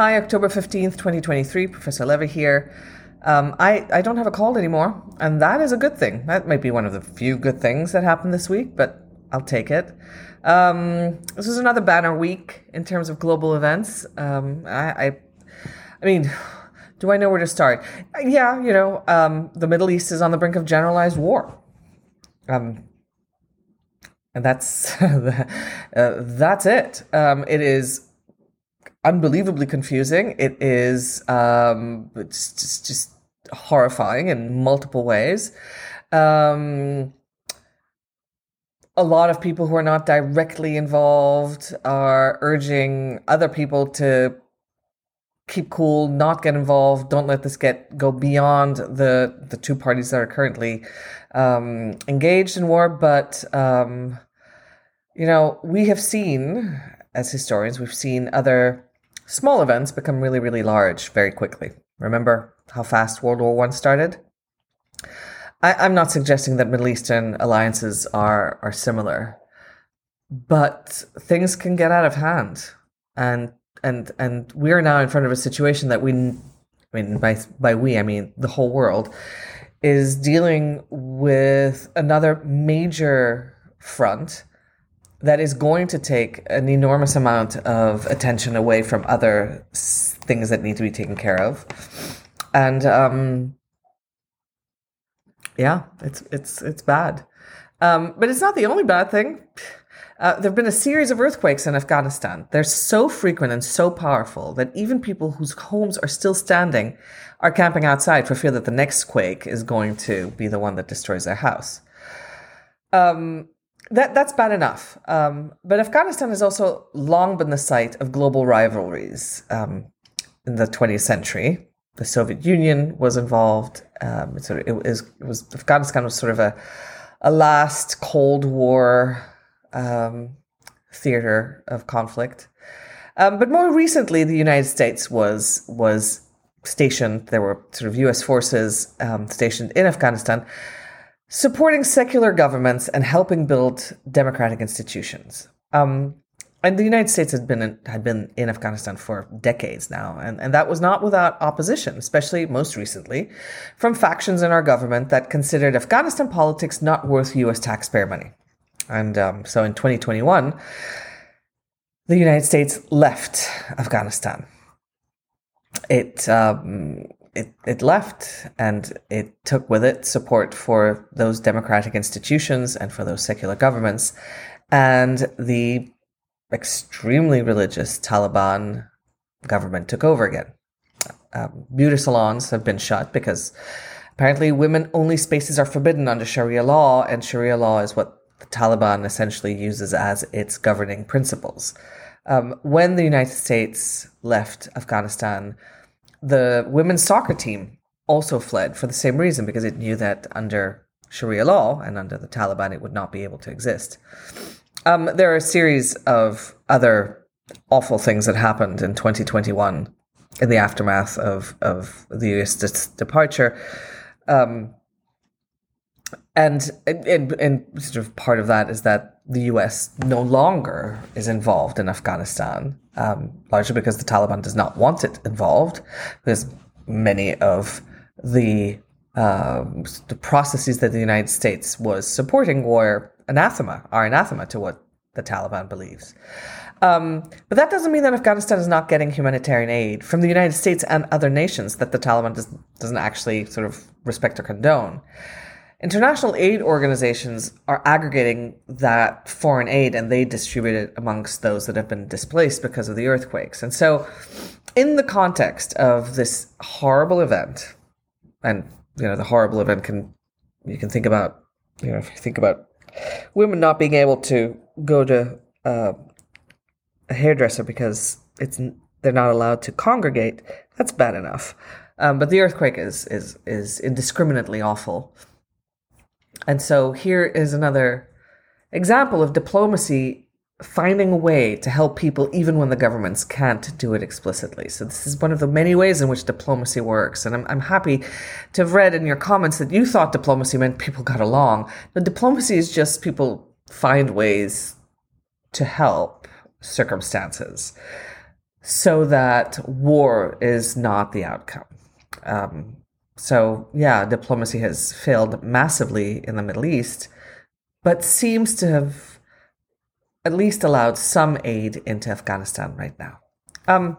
Hi, October 15th, 2023. Professor Levy here. Um, I, I don't have a cold anymore, and that is a good thing. That might be one of the few good things that happened this week, but I'll take it. Um, this is another banner week in terms of global events. Um, I, I, I mean, do I know where to start? Yeah, you know, um, the Middle East is on the brink of generalized war. Um, and that's uh, that's it. Um, it is unbelievably confusing. It is um, it's just, just horrifying in multiple ways. Um, a lot of people who are not directly involved are urging other people to keep cool, not get involved, don't let this get go beyond the the two parties that are currently um, engaged in war. But um, you know, we have seen as historians, we've seen other small events become really, really large very quickly. Remember how fast World War One started? I, am not suggesting that Middle Eastern alliances are are similar, but things can get out of hand, and and and we are now in front of a situation that we, I mean, by by we I mean the whole world, is dealing with another major front that is going to take an enormous amount of attention away from other things that need to be taken care of, and um, yeah, it's it's it's bad, um, but it's not the only bad thing. Uh, there have been a series of earthquakes in Afghanistan. They're so frequent and so powerful that even people whose homes are still standing are camping outside for fear that the next quake is going to be the one that destroys their house. Um, that that's bad enough. Um, but Afghanistan has also long been the site of global rivalries um, in the 20th century. The Soviet Union was involved. Um, of, it, was, it was Afghanistan was sort of a a last Cold War um, theater of conflict. Um, but more recently, the United States was was stationed. There were sort of U.S. forces um, stationed in Afghanistan supporting secular governments and helping build democratic institutions. Um, and the United States had been in, had been in Afghanistan for decades now, and, and that was not without opposition, especially most recently from factions in our government that considered Afghanistan politics not worth U.S. taxpayer money. And um, so in 2021, the United States left Afghanistan. It um, it, it left and it took with it support for those democratic institutions and for those secular governments. And the extremely religious Taliban government took over again. Um, beauty salons have been shut because apparently women only spaces are forbidden under Sharia law, and Sharia law is what the Taliban essentially uses as its governing principles. Um, when the United States left Afghanistan, the women's soccer team also fled for the same reason because it knew that under Sharia law and under the Taliban it would not be able to exist. Um, there are a series of other awful things that happened in 2021 in the aftermath of, of the US departure. Um, and, and, and sort of part of that is that the US no longer is involved in Afghanistan, um, largely because the Taliban does not want it involved, because many of the um, the processes that the United States was supporting were anathema, are anathema to what the Taliban believes. Um, but that doesn't mean that Afghanistan is not getting humanitarian aid from the United States and other nations that the Taliban does, doesn't actually sort of respect or condone. International aid organizations are aggregating that foreign aid and they distribute it amongst those that have been displaced because of the earthquakes. And so, in the context of this horrible event, and you know, the horrible event can you can think about, you know, if you think about women not being able to go to uh, a hairdresser because it's they're not allowed to congregate, that's bad enough. Um, but the earthquake is is is indiscriminately awful. And so here is another example of diplomacy finding a way to help people even when the governments can't do it explicitly. So this is one of the many ways in which diplomacy works. And I'm, I'm happy to have read in your comments that you thought diplomacy meant people got along. But diplomacy is just people find ways to help circumstances. so that war is not the outcome. Um, so, yeah, diplomacy has failed massively in the Middle East, but seems to have at least allowed some aid into Afghanistan right now. Um,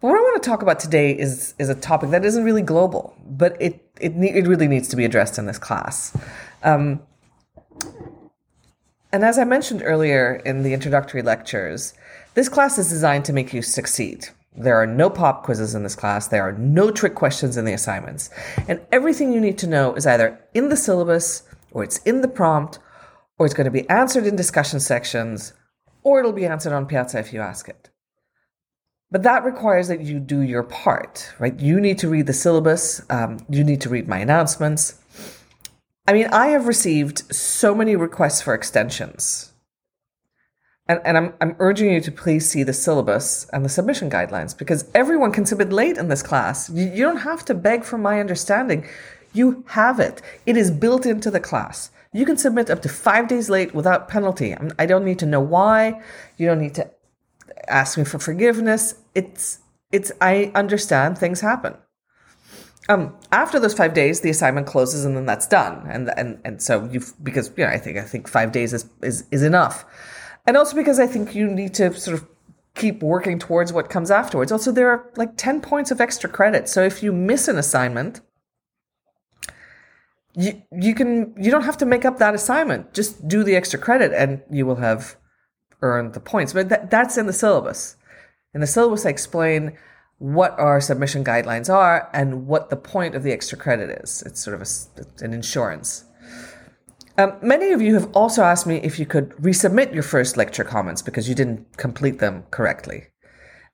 but what I want to talk about today is is a topic that isn't really global, but it it, it really needs to be addressed in this class. Um, and as I mentioned earlier in the introductory lectures, this class is designed to make you succeed. There are no pop quizzes in this class. There are no trick questions in the assignments. And everything you need to know is either in the syllabus, or it's in the prompt, or it's going to be answered in discussion sections, or it'll be answered on Piazza if you ask it. But that requires that you do your part, right? You need to read the syllabus. Um, you need to read my announcements. I mean, I have received so many requests for extensions. And, and I'm, I'm urging you to please see the syllabus and the submission guidelines because everyone can submit late in this class. You, you don't have to beg for my understanding. You have it. It is built into the class. You can submit up to five days late without penalty. I don't need to know why. You don't need to ask me for forgiveness. It's it's I understand things happen. Um, after those five days, the assignment closes and then that's done. And and and so you because you know I think I think five days is is is enough, and also because I think you need to sort of keep working towards what comes afterwards. Also, there are like ten points of extra credit. So if you miss an assignment, you you can you don't have to make up that assignment. Just do the extra credit, and you will have earned the points. But that, that's in the syllabus. In the syllabus, I explain what our submission guidelines are and what the point of the extra credit is. It's sort of a, an insurance. Um, many of you have also asked me if you could resubmit your first lecture comments because you didn't complete them correctly.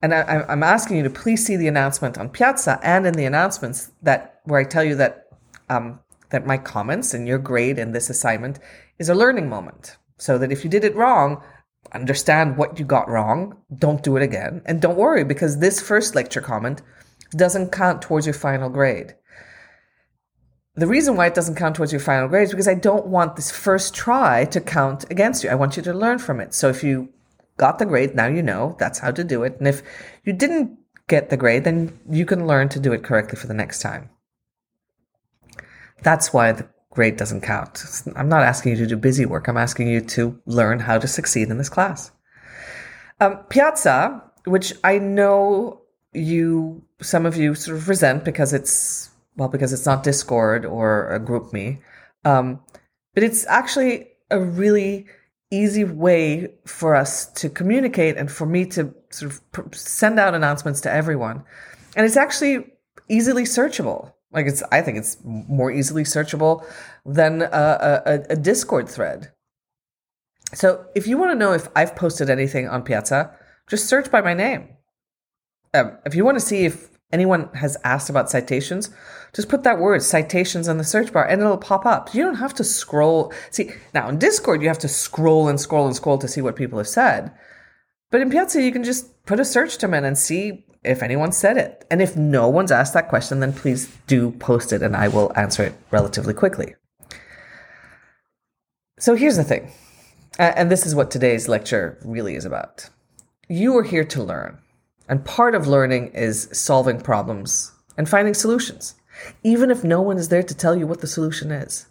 And I, am asking you to please see the announcement on Piazza and in the announcements that where I tell you that um, that my comments and your grade in this assignment is a learning moment. So that if you did it wrong, understand what you got wrong, don't do it again, and don't worry because this first lecture comment doesn't count towards your final grade. The reason why it doesn't count towards your final grade is because I don't want this first try to count against you. I want you to learn from it. So if you got the grade, now you know that's how to do it. And if you didn't get the grade, then you can learn to do it correctly for the next time. That's why the grade doesn't count. I'm not asking you to do busy work. I'm asking you to learn how to succeed in this class. Um, Piazza, which I know you, some of you sort of resent because it's, well, because it's not Discord or a GroupMe. Um, but it's actually a really easy way for us to communicate and for me to sort of send out announcements to everyone. And it's actually easily searchable. Like it's, I think it's more easily searchable than a, a, a Discord thread. So if you want to know if I've posted anything on Piazza, just search by my name. Um, if you want to see if anyone has asked about citations, just put that word citations in the search bar and it'll pop up. You don't have to scroll. See, now in Discord, you have to scroll and scroll and scroll to see what people have said. But in Piazza, you can just put a search term in and see if anyone said it. And if no one's asked that question, then please do post it and I will answer it relatively quickly. So here's the thing, and this is what today's lecture really is about. You are here to learn, and part of learning is solving problems and finding solutions, even if no one is there to tell you what the solution is.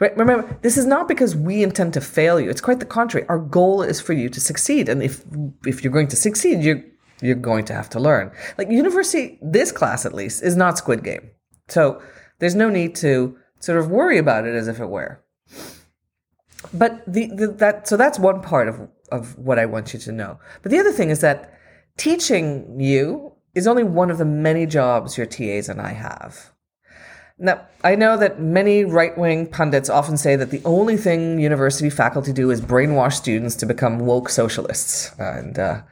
Right? Remember, this is not because we intend to fail you. It's quite the contrary. Our goal is for you to succeed, and if if you're going to succeed, you're you're going to have to learn. Like university, this class at least is not Squid Game, so there's no need to sort of worry about it as if it were but the, the, that so that's one part of of what I want you to know. But the other thing is that teaching you is only one of the many jobs your TAs and I have. Now, I know that many right wing pundits often say that the only thing university faculty do is brainwash students to become woke socialists. And uh,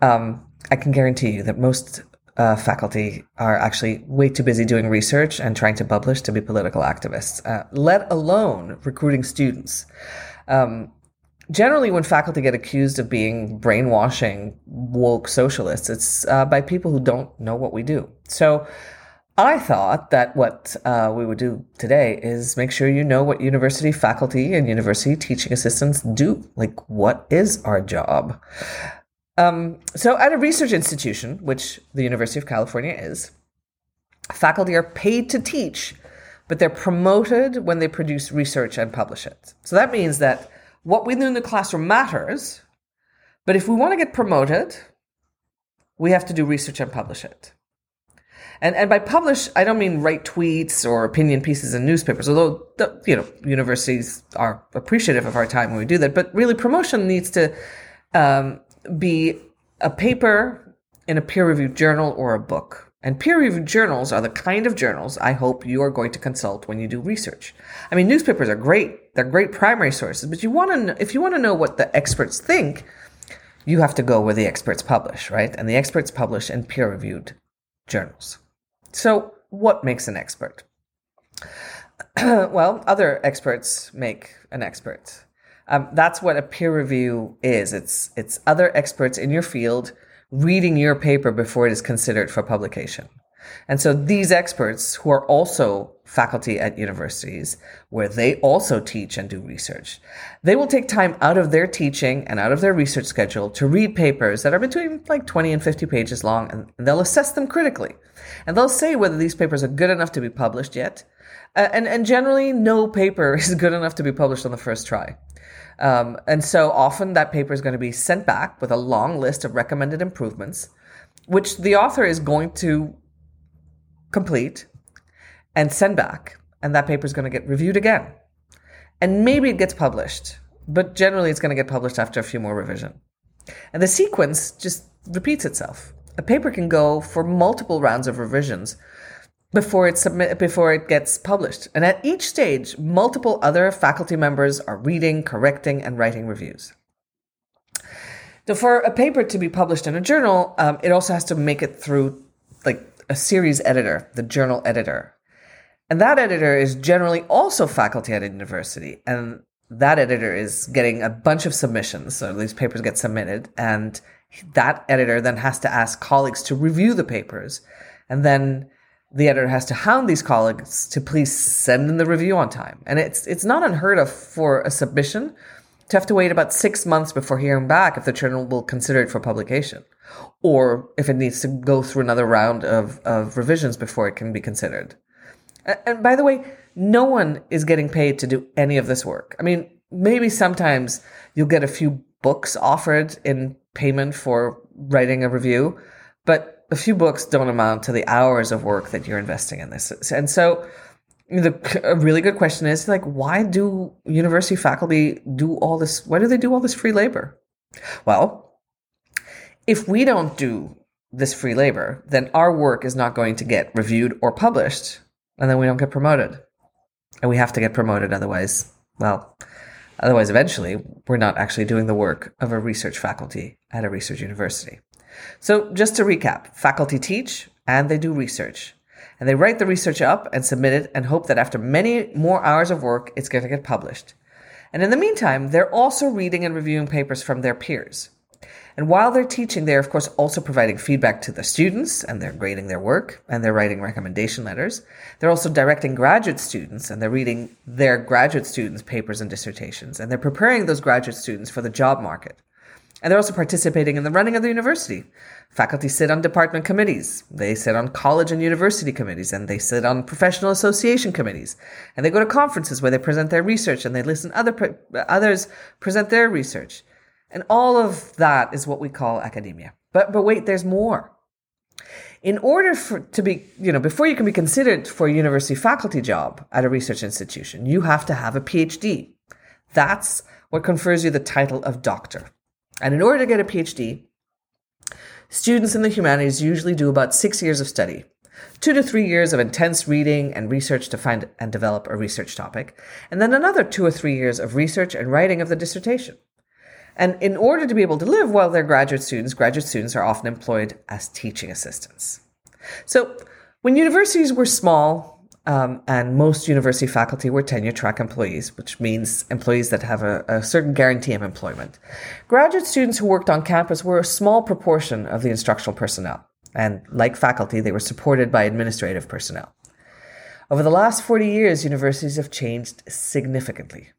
um, I can guarantee you that most uh, faculty are actually way too busy doing research and trying to publish to be political activists, uh, let alone recruiting students. Um, generally, when faculty get accused of being brainwashing woke socialists, it's uh, by people who don't know what we do. So I thought that what uh, we would do today is make sure you know what university faculty and university teaching assistants do. Like, what is our job? Um, so, at a research institution, which the University of California is, faculty are paid to teach, but they're promoted when they produce research and publish it. So that means that what we do in the classroom matters, but if we want to get promoted, we have to do research and publish it. And, and by publish, I don't mean write tweets or opinion pieces in newspapers, although, the, you know, universities are appreciative of our time when we do that. But really, promotion needs to um, be a paper in a peer reviewed journal or a book. And peer reviewed journals are the kind of journals I hope you are going to consult when you do research. I mean, newspapers are great. They're great primary sources, but you want to, know, if you want to know what the experts think, you have to go where the experts publish, right? And the experts publish in peer reviewed journals. So, what makes an expert? well, other experts make an expert. Um, that's what a peer review is. It's it's other experts in your field reading your paper before it is considered for publication. And so these experts who are also faculty at universities where they also teach and do research, they will take time out of their teaching and out of their research schedule to read papers that are between like 20 and 50 pages long and they'll assess them critically. And they'll say whether these papers are good enough to be published yet. Uh, and, and generally no paper is good enough to be published on the first try. Um, and so often that paper is going to be sent back with a long list of recommended improvements, which the author is going to complete and send back. And that paper is going to get reviewed again. And maybe it gets published, but generally it's going to get published after a few more revision. And the sequence just repeats itself. A paper can go for multiple rounds of revisions before it submit before it gets published. And at each stage, multiple other faculty members are reading, correcting, and writing reviews. So for a paper to be published in a journal, um, it also has to make it through like a series editor, the journal editor. And that editor is generally also faculty at a university. And that editor is getting a bunch of submissions. So these papers get submitted and that editor then has to ask colleagues to review the papers. And then the editor has to hound these colleagues to please send in the review on time. And it's it's not unheard of for a submission to have to wait about six months before hearing back if the journal will consider it for publication, or if it needs to go through another round of, of revisions before it can be considered. And, by the way, no one is getting paid to do any of this work. I mean, maybe sometimes you'll get a few books offered in payment for writing a review, but a few books don't amount to the hours of work that you're investing in this. And so the a really good question is like why do university faculty do all this why do they do all this free labor? Well, if we don't do this free labor, then our work is not going to get reviewed or published, and then we don't get promoted. And we have to get promoted otherwise, well, otherwise eventually we're not actually doing the work of a research faculty at a research university. So, just to recap faculty teach and they do research. And they write the research up and submit it and hope that after many more hours of work, it's going to get published. And in the meantime, they're also reading and reviewing papers from their peers. And while they're teaching, they're of course also providing feedback to the students and they're grading their work and they're writing recommendation letters. They're also directing graduate students and they're reading their graduate students' papers and dissertations and they're preparing those graduate students for the job market. And they're also participating in the running of the university. Faculty sit on department committees. They sit on college and university committees, and they sit on professional association committees. And they go to conferences where they present their research and they listen other pre- others present their research. And all of that is what we call academia. But but wait, there's more. In order for to be, you know, before you can be considered for a university faculty job at a research institution, you have to have a PhD. That's what confers you the title of doctor. And in order to get a PhD, students in the humanities usually do about six years of study, two to three years of intense reading and research to find and develop a research topic, and then another two or three years of research and writing of the dissertation. And in order to be able to live while they're graduate students, graduate students are often employed as teaching assistants. So when universities were small, um, and most university faculty were tenure track employees, which means employees that have a, a, certain guarantee of employment. Graduate students who worked on campus were a small proportion of the instructional personnel, and like faculty, they were supported by administrative personnel. Over the last 40 years, universities have changed significantly.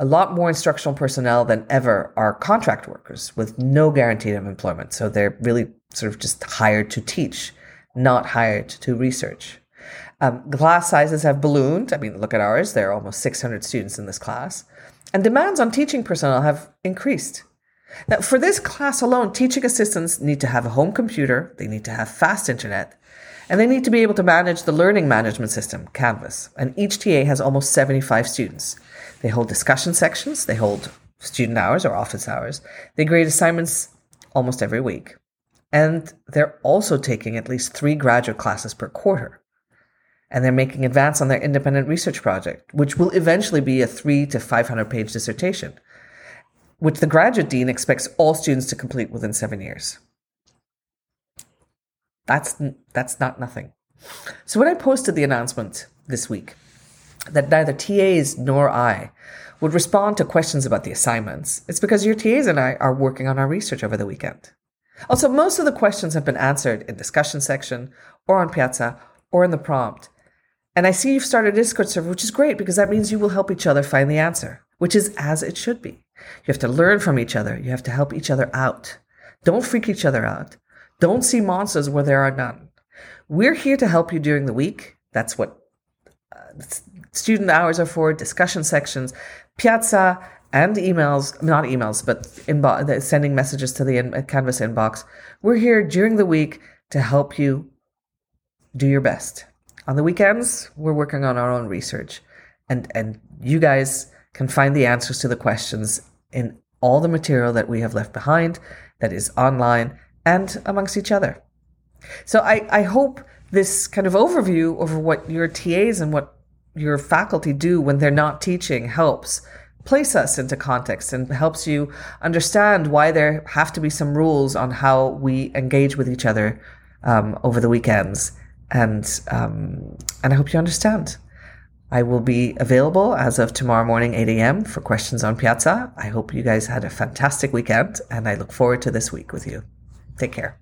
A lot more instructional personnel than ever are contract workers with no guarantee of employment. So they're really sort of just hired to teach, not hired to research. Um, class sizes have ballooned. I mean, look at ours. There are almost 600 students in this class. And demands on teaching personnel have increased. Now, for this class alone, teaching assistants need to have a home computer, they need to have fast internet, and they need to be able to manage the learning management system, Canvas. And each TA has almost 75 students. They hold discussion sections, they hold student hours or office hours, they grade assignments almost every week. And they're also taking at least three graduate classes per quarter. And they're making advance on their independent research project, which will eventually be a three to 500 page dissertation, which the graduate dean expects all students to complete within seven years. That's, that's not nothing. So when I posted the announcement this week that neither TAs nor I would respond to questions about the assignments, it's because your TAs and I are working on our research over the weekend. Also, most of the questions have been answered in discussion section or on Piazza or in the prompt. And I see you've started a Discord server, which is great because that means you will help each other find the answer, which is as it should be. You have to learn from each other. You have to help each other out. Don't freak each other out. Don't see monsters where there are none. We're here to help you during the week. That's what uh, student hours are for, discussion sections, Piazza, and emails, not emails, but inbo- sending messages to the in- Canvas inbox. We're here during the week to help you do your best. On the weekends, we're working on our own research, and and you guys can find the answers to the questions in all the material that we have left behind that is online and amongst each other. So I, I hope this kind of overview over what your TAs and what your faculty do when they're not teaching helps place us into context and helps you understand why there have to be some rules on how we engage with each other um, over the weekends. And um, and I hope you understand. I will be available as of tomorrow morning, 8 a.m. for questions on Piazza. I hope you guys had a fantastic weekend, and I look forward to this week with you. Take care.